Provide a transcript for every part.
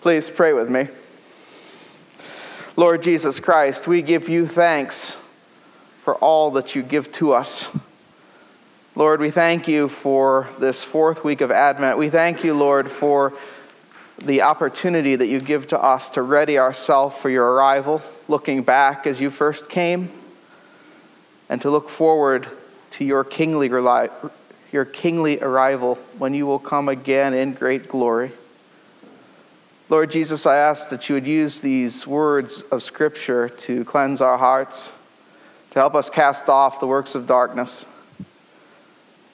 Please pray with me. Lord Jesus Christ, we give you thanks for all that you give to us. Lord, we thank you for this fourth week of Advent. We thank you, Lord, for the opportunity that you give to us to ready ourselves for your arrival, looking back as you first came, and to look forward to your kingly, your kingly arrival when you will come again in great glory. Lord Jesus, I ask that you would use these words of Scripture to cleanse our hearts, to help us cast off the works of darkness,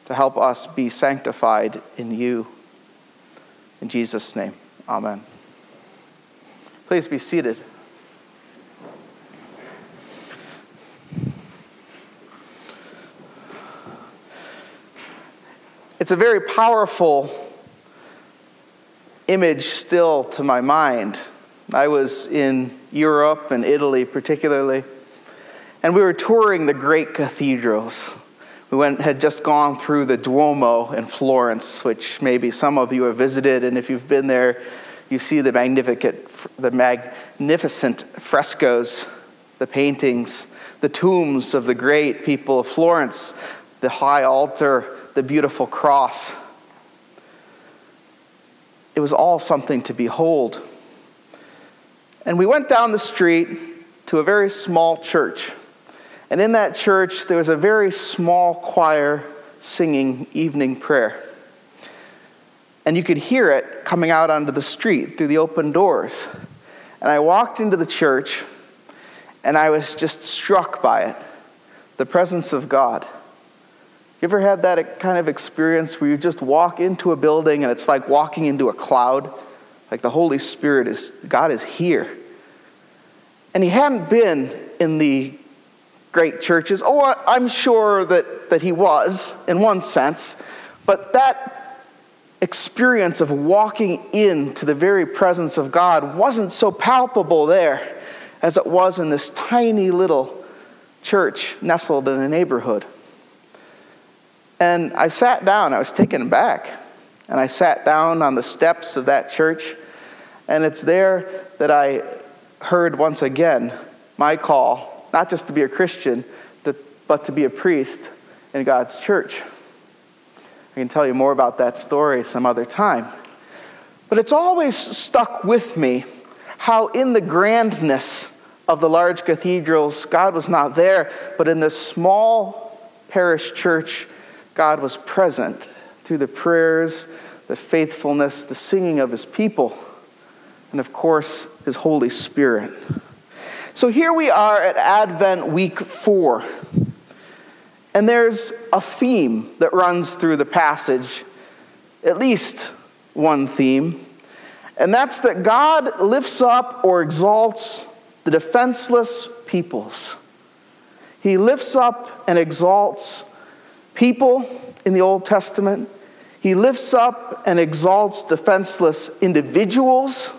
to help us be sanctified in you. In Jesus' name, amen. Please be seated. It's a very powerful image still to my mind. I was in Europe and Italy, particularly, and we were touring the great cathedrals. We went, had just gone through the Duomo in Florence, which maybe some of you have visited, and if you've been there, you see the magnificent, the magnificent frescoes, the paintings, the tombs of the great people of Florence, the high altar, the beautiful cross it was all something to behold. And we went down the street to a very small church. And in that church, there was a very small choir singing evening prayer. And you could hear it coming out onto the street through the open doors. And I walked into the church, and I was just struck by it the presence of God. You ever had that kind of experience where you just walk into a building and it's like walking into a cloud? Like the Holy Spirit is, God is here. And he hadn't been in the great churches. Oh, I'm sure that, that he was in one sense, but that experience of walking into the very presence of God wasn't so palpable there as it was in this tiny little church nestled in a neighborhood. And I sat down, I was taken aback. And I sat down on the steps of that church, and it's there that I heard once again my call, not just to be a Christian, but to be a priest in God's church. I can tell you more about that story some other time. But it's always stuck with me how, in the grandness of the large cathedrals, God was not there, but in this small parish church, God was present through the prayers, the faithfulness, the singing of his people, and of course, his Holy Spirit. So here we are at Advent week four. And there's a theme that runs through the passage, at least one theme, and that's that God lifts up or exalts the defenseless peoples. He lifts up and exalts people in the Old Testament. He lifts up and exalts defenseless individuals.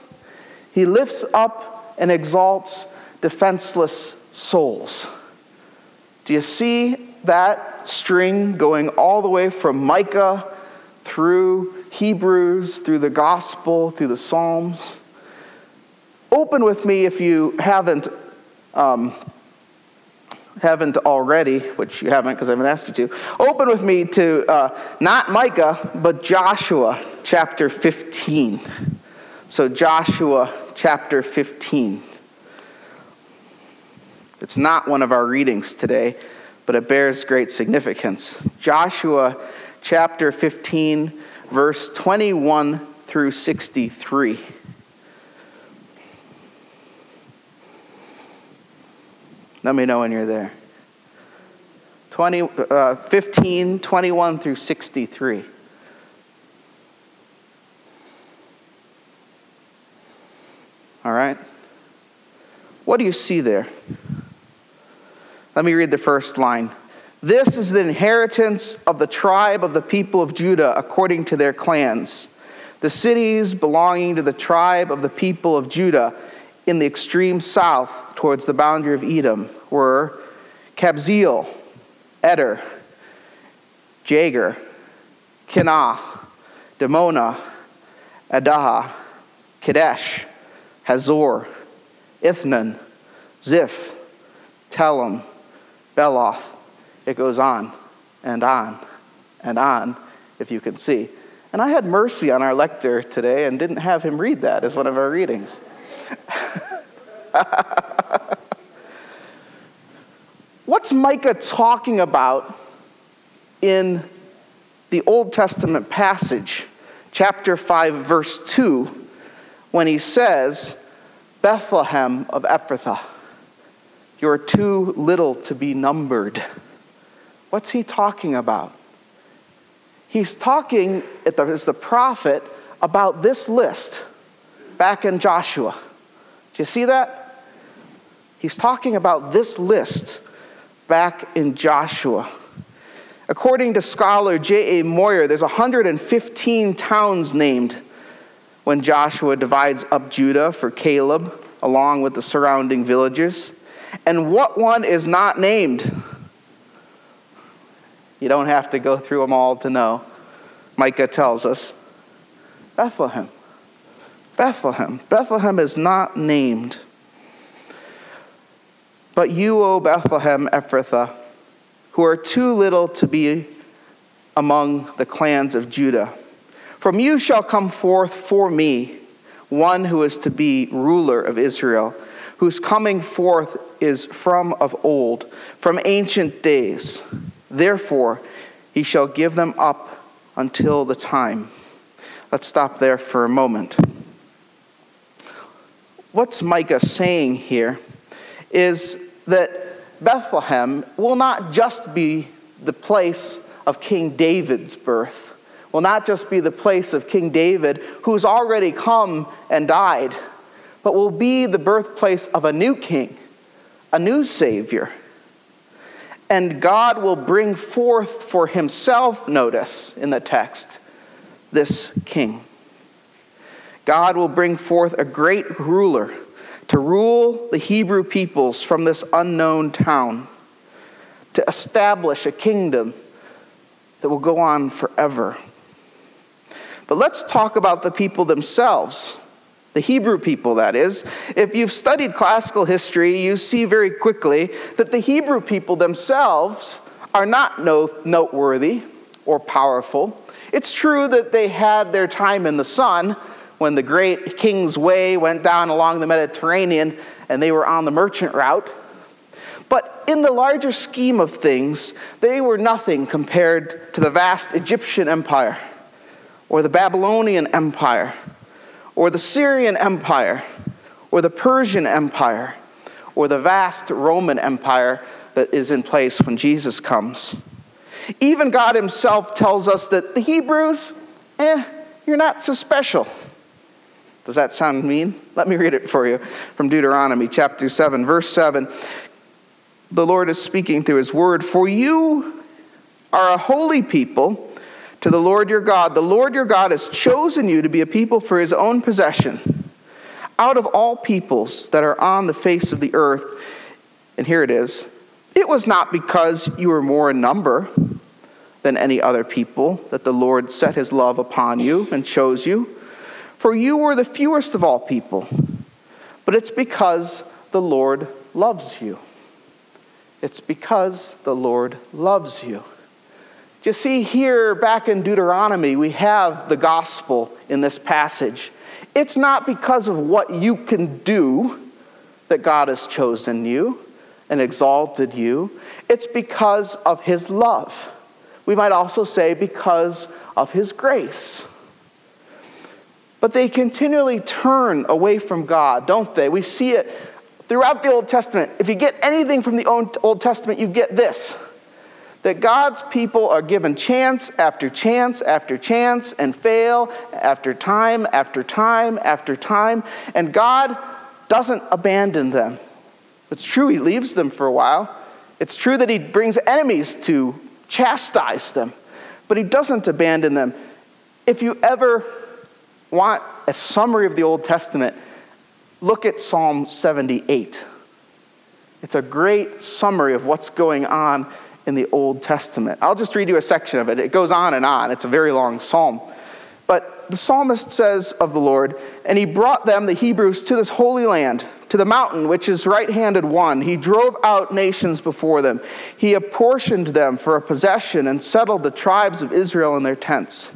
He lifts up and exalts defenseless souls. Do you see that string going all the way from Micah through Hebrews, through the Gospel, through the Psalms? Open with me if you haven't um, haven't already, which you haven't because I haven't asked you to, open with me to uh, not Micah, but Joshua chapter 15. So, Joshua chapter 15. It's not one of our readings today, but it bears great significance. Joshua chapter 15, verse 21 through 63. Let me know when you're there. 20, uh, 15, 21 through 63. All right? What do you see there? Let me read the first line. This is the inheritance of the tribe of the people of Judah according to their clans. The cities belonging to the tribe of the people of Judah in the extreme south towards the boundary of Edom were Kabzeel, Eder, Jair, Kenah, Dimona, Adaha, Kadesh, Hazor, Ithnan, Ziph, Telem, Beloth. It goes on and on and on, if you can see. And I had mercy on our lector today and didn't have him read that as one of our readings. What's Micah talking about in the Old Testament passage, chapter 5, verse 2, when he says, Bethlehem of Ephrathah, you're too little to be numbered? What's he talking about? He's talking as the prophet about this list back in Joshua. Do you see that? He's talking about this list back in Joshua. According to scholar J.A. Moyer, there's 115 towns named when Joshua divides up Judah for Caleb, along with the surrounding villages. And what one is not named? You don't have to go through them all to know. Micah tells us Bethlehem. Bethlehem. Bethlehem is not named. But you, O Bethlehem Ephrathah, who are too little to be among the clans of Judah, from you shall come forth for me one who is to be ruler of Israel, whose coming forth is from of old, from ancient days. Therefore, he shall give them up until the time. Let's stop there for a moment. What's Micah saying here is that Bethlehem will not just be the place of King David's birth, will not just be the place of King David, who's already come and died, but will be the birthplace of a new king, a new Savior and God will bring forth for himself, notice in the text, this king. God will bring forth a great ruler to rule the Hebrew peoples from this unknown town, to establish a kingdom that will go on forever. But let's talk about the people themselves the Hebrew people, that is. If you've studied classical history, you see very quickly that the Hebrew people themselves are not noteworthy or powerful. It's true that they had their time in the sun when the great King's Way went down along the Mediterranean and they were on the merchant route. But in the larger scheme of things, they were nothing compared to the vast Egyptian empire or the Babylonian empire or the Syrian Empire, or the Persian Empire, or the vast Roman Empire that is in place when Jesus comes. Even God Himself tells us that the Hebrews, eh, you're not so special. Does that sound mean? Let me read it for you from Deuteronomy chapter 7, verse 7. The Lord is speaking through His word. For you are a holy people to the Lord your God. The Lord your God has chosen you to be a people for his own possession out of all peoples that are on the face of the earth. And here it is it was not because you were more in number than any other people that the Lord set his love upon you and chose you, for you were the fewest of all people, but it's because the Lord loves you. It's because the Lord loves you. You see, here back in Deuteronomy, we have the gospel in this passage. It's not because of what you can do that God has chosen you and exalted you, it's because of his love. We might also say because of his grace. But they continually turn away from God, don't they? We see it throughout the Old Testament. If you get anything from the Old Testament, you get this that God's people are given chance after chance after chance and fail after time after time after time, and God doesn't abandon them. It's true, He leaves them for a while. It's true that He brings enemies to chastise them, but He doesn't abandon them. If you ever want a summary of the Old Testament, look at Psalm 78. It's a great summary of what's going on in the Old Testament. I'll just read you a section of it. It goes on and on. It's a very long psalm. But the psalmist says of the Lord, and he brought them, the Hebrews, to this holy land, to the mountain which is right handed one. He drove out nations before them. He apportioned them for a possession and settled the tribes of Israel in their tents.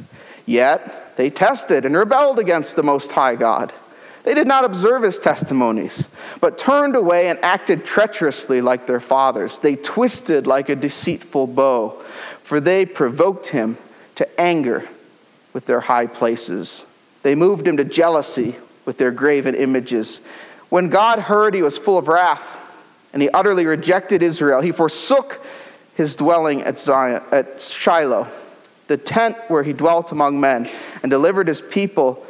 Yet they tested and rebelled against the Most High God. They did not observe his testimonies, but turned away and acted treacherously like their fathers. They twisted like a deceitful bow, for they provoked him to anger with their high places. They moved him to jealousy with their graven images. When God heard, he was full of wrath, and he utterly rejected Israel. He forsook his dwelling at, Zion, at Shiloh, the tent where he dwelt among men, and delivered his people.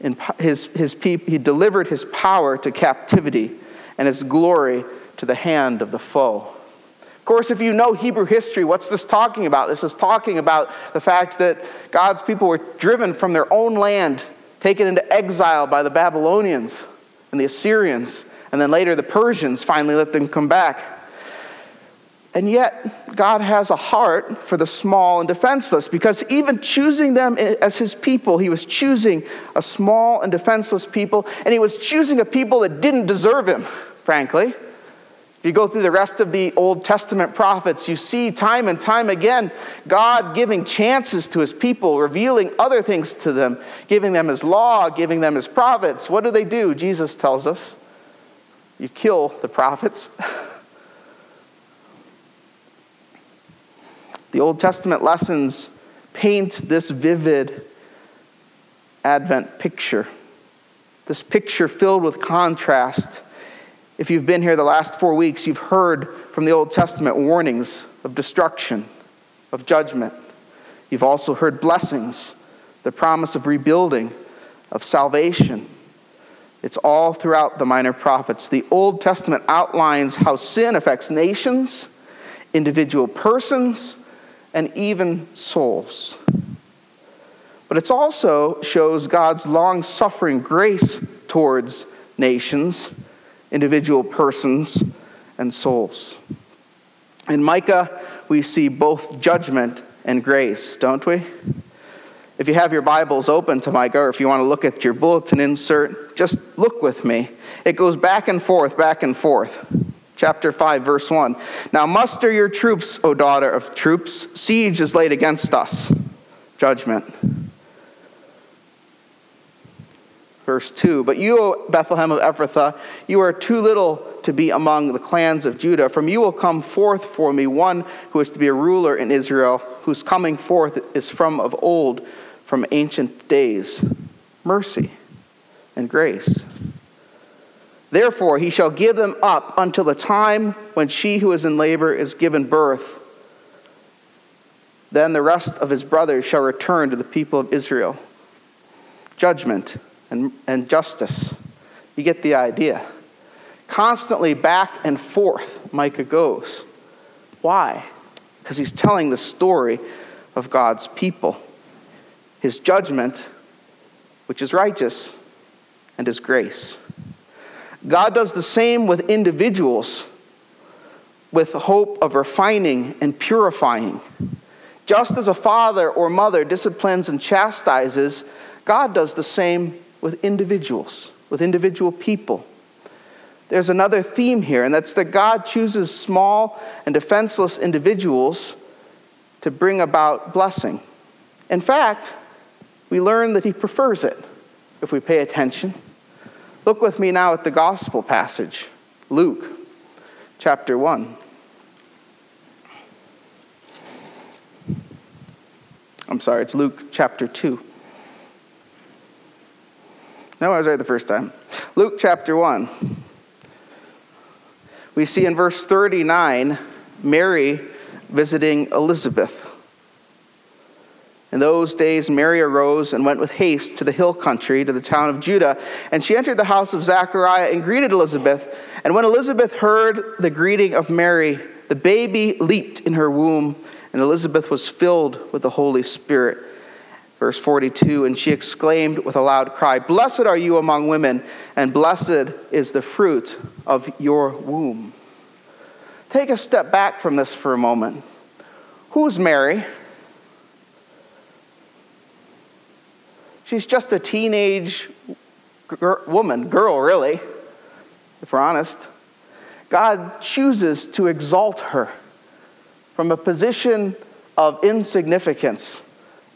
In his, his he delivered his power to captivity and his glory to the hand of the foe Of course, if you know Hebrew history, what's this talking about? This is talking about the fact that God's people were driven from their own land, taken into exile by the Babylonians and the Assyrians, and then later the Persians finally let them come back. And yet, God has a heart for the small and defenseless because even choosing them as his people, he was choosing a small and defenseless people, and he was choosing a people that didn't deserve him, frankly. If you go through the rest of the Old Testament prophets, you see time and time again God giving chances to his people, revealing other things to them, giving them his law, giving them his prophets. What do they do? Jesus tells us you kill the prophets. the Old Testament lessons paint this vivid Advent picture, this picture filled with contrast if you've been here the last four weeks, you've heard from the Old Testament warnings of destruction, of judgment. You've also heard blessings, the promise of rebuilding, of salvation. It's all throughout the minor prophets. The Old Testament outlines how sin affects nations, individual persons, and even souls. But it also shows God's long suffering grace towards nations individual persons and souls. In Micah, we see both judgment and grace, don't we? If you have your Bibles open to Micah, or if you want to look at your bulletin insert, just look with me. It goes back and forth, back and forth. Chapter 5, verse 1. Now muster your troops, O daughter of troops. Siege is laid against us. Judgment. verse 2. But you, O Bethlehem of Ephrathah, you are too little to be among the clans of Judah. From you will come forth for me one who is to be a ruler in Israel, whose coming forth is from of old, from ancient days. Mercy and grace. Therefore, he shall give them up until the time when she who is in labor is given birth. Then the rest of his brothers shall return to the people of Israel. Judgment and, and justice. You get the idea. Constantly back and forth, Micah goes. Why? Because he's telling the story of God's people, his judgment, which is righteous, and his grace. God does the same with individuals with hope of refining and purifying. Just as a father or mother disciplines and chastises, God does the same with individuals, with individual people. There's another theme here, and that's that God chooses small and defenseless individuals to bring about blessing. In fact, we learn that He prefers it if we pay attention. Look with me now at the gospel passage, Luke chapter 1. I'm sorry, it's Luke chapter 2. No, I was right the first time. Luke chapter 1. We see in verse 39 Mary visiting Elizabeth. In those days, Mary arose and went with haste to the hill country, to the town of Judah. And she entered the house of Zachariah and greeted Elizabeth. And when Elizabeth heard the greeting of Mary, the baby leaped in her womb, and Elizabeth was filled with the Holy Spirit. Verse 42 And she exclaimed with a loud cry, Blessed are you among women, and blessed is the fruit of your womb. Take a step back from this for a moment. Who's Mary? She's just a teenage woman, girl, really, if we're honest. God chooses to exalt her from a position of insignificance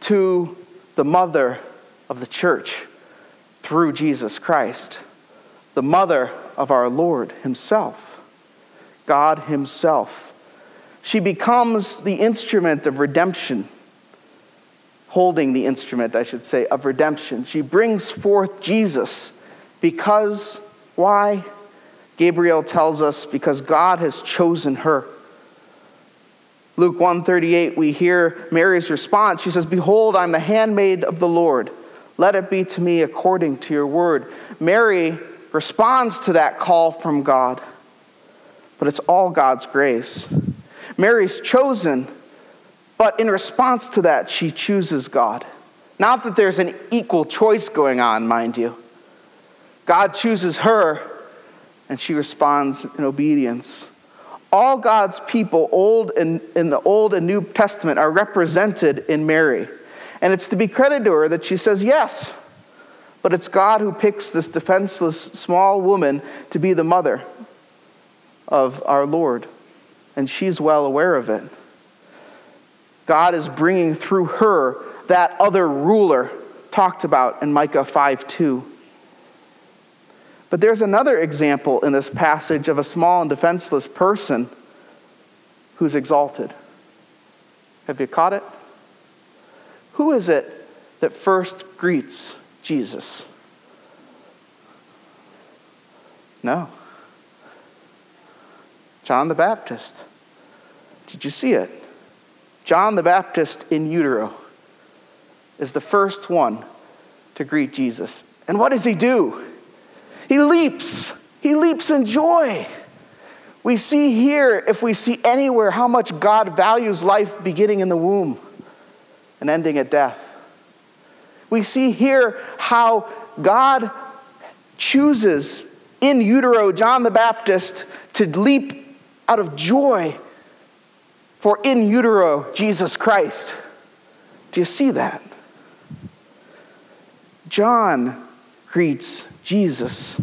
to the mother of the church through Jesus Christ, the mother of our Lord Himself, God Himself. She becomes the instrument of redemption, holding the instrument, I should say, of redemption. She brings forth Jesus because, why? Gabriel tells us because God has chosen her. Luke 138 we hear Mary's response. She says, "Behold, I'm the handmaid of the Lord. Let it be to me according to your word." Mary responds to that call from God. But it's all God's grace. Mary's chosen, but in response to that, she chooses God. Not that there's an equal choice going on, mind you. God chooses her, and she responds in obedience. All God's people, old and in the Old and New Testament, are represented in Mary. And it's to be credited to her that she says yes. But it's God who picks this defenseless small woman to be the mother of our Lord. And she's well aware of it. God is bringing through her that other ruler talked about in Micah 5 2. But there's another example in this passage of a small and defenseless person who's exalted. Have you caught it? Who is it that first greets Jesus? No. John the Baptist. Did you see it? John the Baptist in utero is the first one to greet Jesus. And what does he do? He leaps. He leaps in joy. We see here, if we see anywhere, how much God values life beginning in the womb and ending at death. We see here how God chooses in utero John the Baptist to leap out of joy for in utero Jesus Christ. Do you see that? John greets Jesus.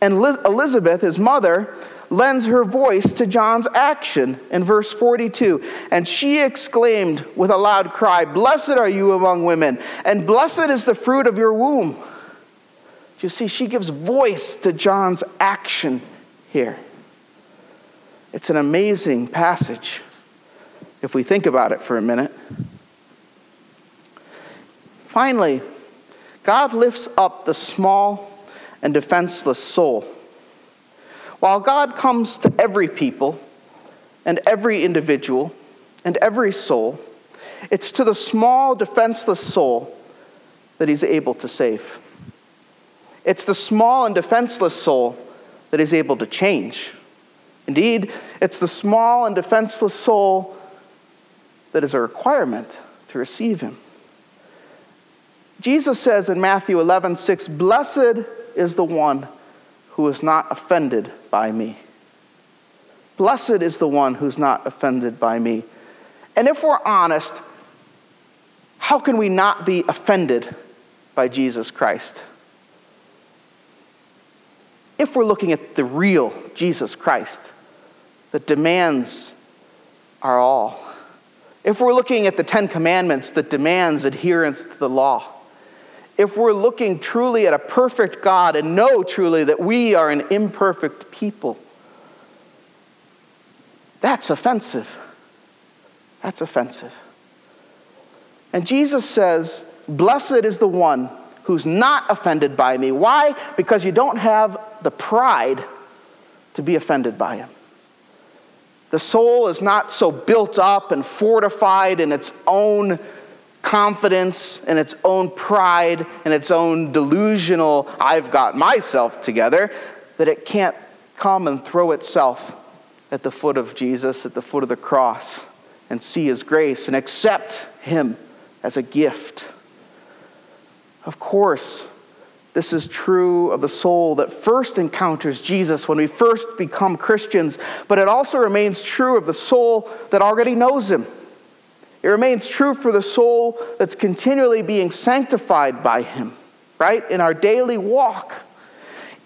And Elizabeth, his mother, lends her voice to John's action in verse 42. And she exclaimed with a loud cry, Blessed are you among women, and blessed is the fruit of your womb. Do you see, she gives voice to John's action here. It's an amazing passage if we think about it for a minute. Finally, God lifts up the small and defenseless soul. While God comes to every people and every individual and every soul, it's to the small, defenseless soul that He's able to save. It's the small and defenseless soul that He's able to change. Indeed, it's the small and defenseless soul that is a requirement to receive Him. Jesus says in Matthew 11, 6, Blessed is the one who is not offended by me. Blessed is the one who's not offended by me. And if we're honest, how can we not be offended by Jesus Christ? If we're looking at the real Jesus Christ that demands our all, if we're looking at the Ten Commandments that demands adherence to the law, if we're looking truly at a perfect God and know truly that we are an imperfect people, that's offensive. That's offensive. And Jesus says, Blessed is the one who's not offended by me. Why? Because you don't have the pride to be offended by him. The soul is not so built up and fortified in its own confidence and its own pride and its own delusional, I've got myself together, that it can't come and throw itself at the foot of Jesus, at the foot of the cross, and see his grace and accept him as a gift. Of course, this is true of the soul that first encounters Jesus when we first become Christians, but it also remains true of the soul that already knows him. It remains true for the soul that's continually being sanctified by Him, right? In our daily walk.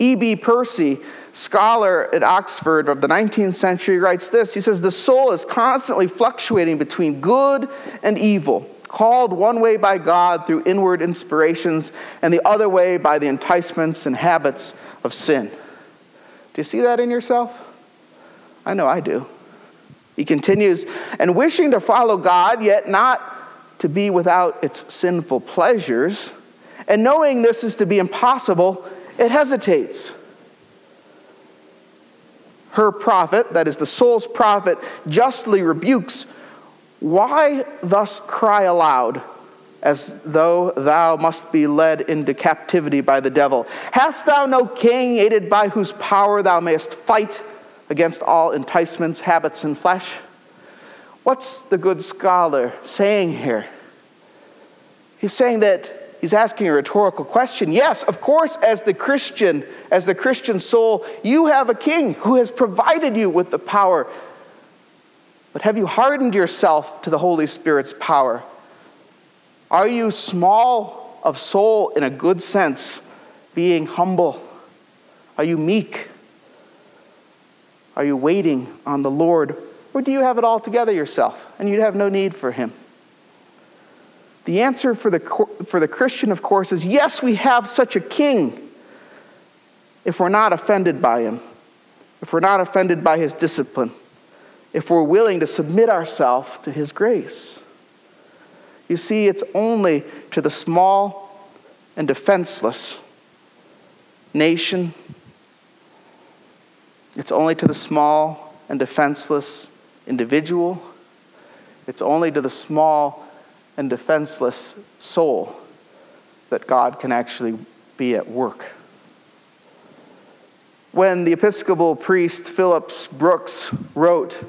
E.B. Pusey, scholar at Oxford of the 19th century, writes this He says, The soul is constantly fluctuating between good and evil, called one way by God through inward inspirations, and the other way by the enticements and habits of sin. Do you see that in yourself? I know I do. He continues, and wishing to follow God, yet not to be without its sinful pleasures, and knowing this is to be impossible, it hesitates. Her prophet, that is the soul's prophet, justly rebukes, Why thus cry aloud? as though thou must be led into captivity by the devil. Hast thou no king aided by whose power thou mayest fight against all enticements, habits, and flesh? What's the good scholar saying here? He's saying that he's asking a rhetorical question. Yes, of course, as the Christian, as the Christian soul, you have a king who has provided you with the power. But have you hardened yourself to the Holy Spirit's power? Are you small of soul in a good sense, being humble? Are you meek? Are you waiting on the Lord? Or do you have it all together yourself and you have no need for Him? The answer for the, for the Christian, of course, is yes, we have such a king if we're not offended by him, if we're not offended by his discipline, if we're willing to submit ourselves to his grace. You see, it's only to the small and defenseless nation, it's only to the small and defenseless individual, it's only to the small and defenseless soul that God can actually be at work. When the Episcopal priest Phillips Brooks wrote,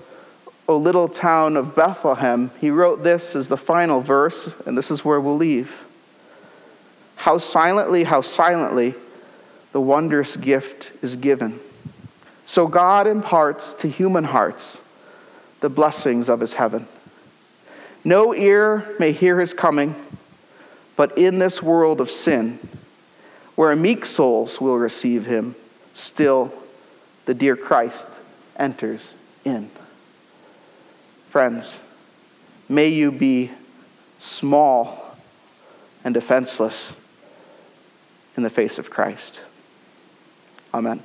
O little town of Bethlehem, he wrote this as the final verse, and this is where we'll leave. How silently, how silently the wondrous gift is given. So God imparts to human hearts the blessings of his heaven. No ear may hear his coming, but in this world of sin, where meek souls will receive him, still the dear Christ enters in. Friends, may you be small and defenseless in the face of Christ. Amen.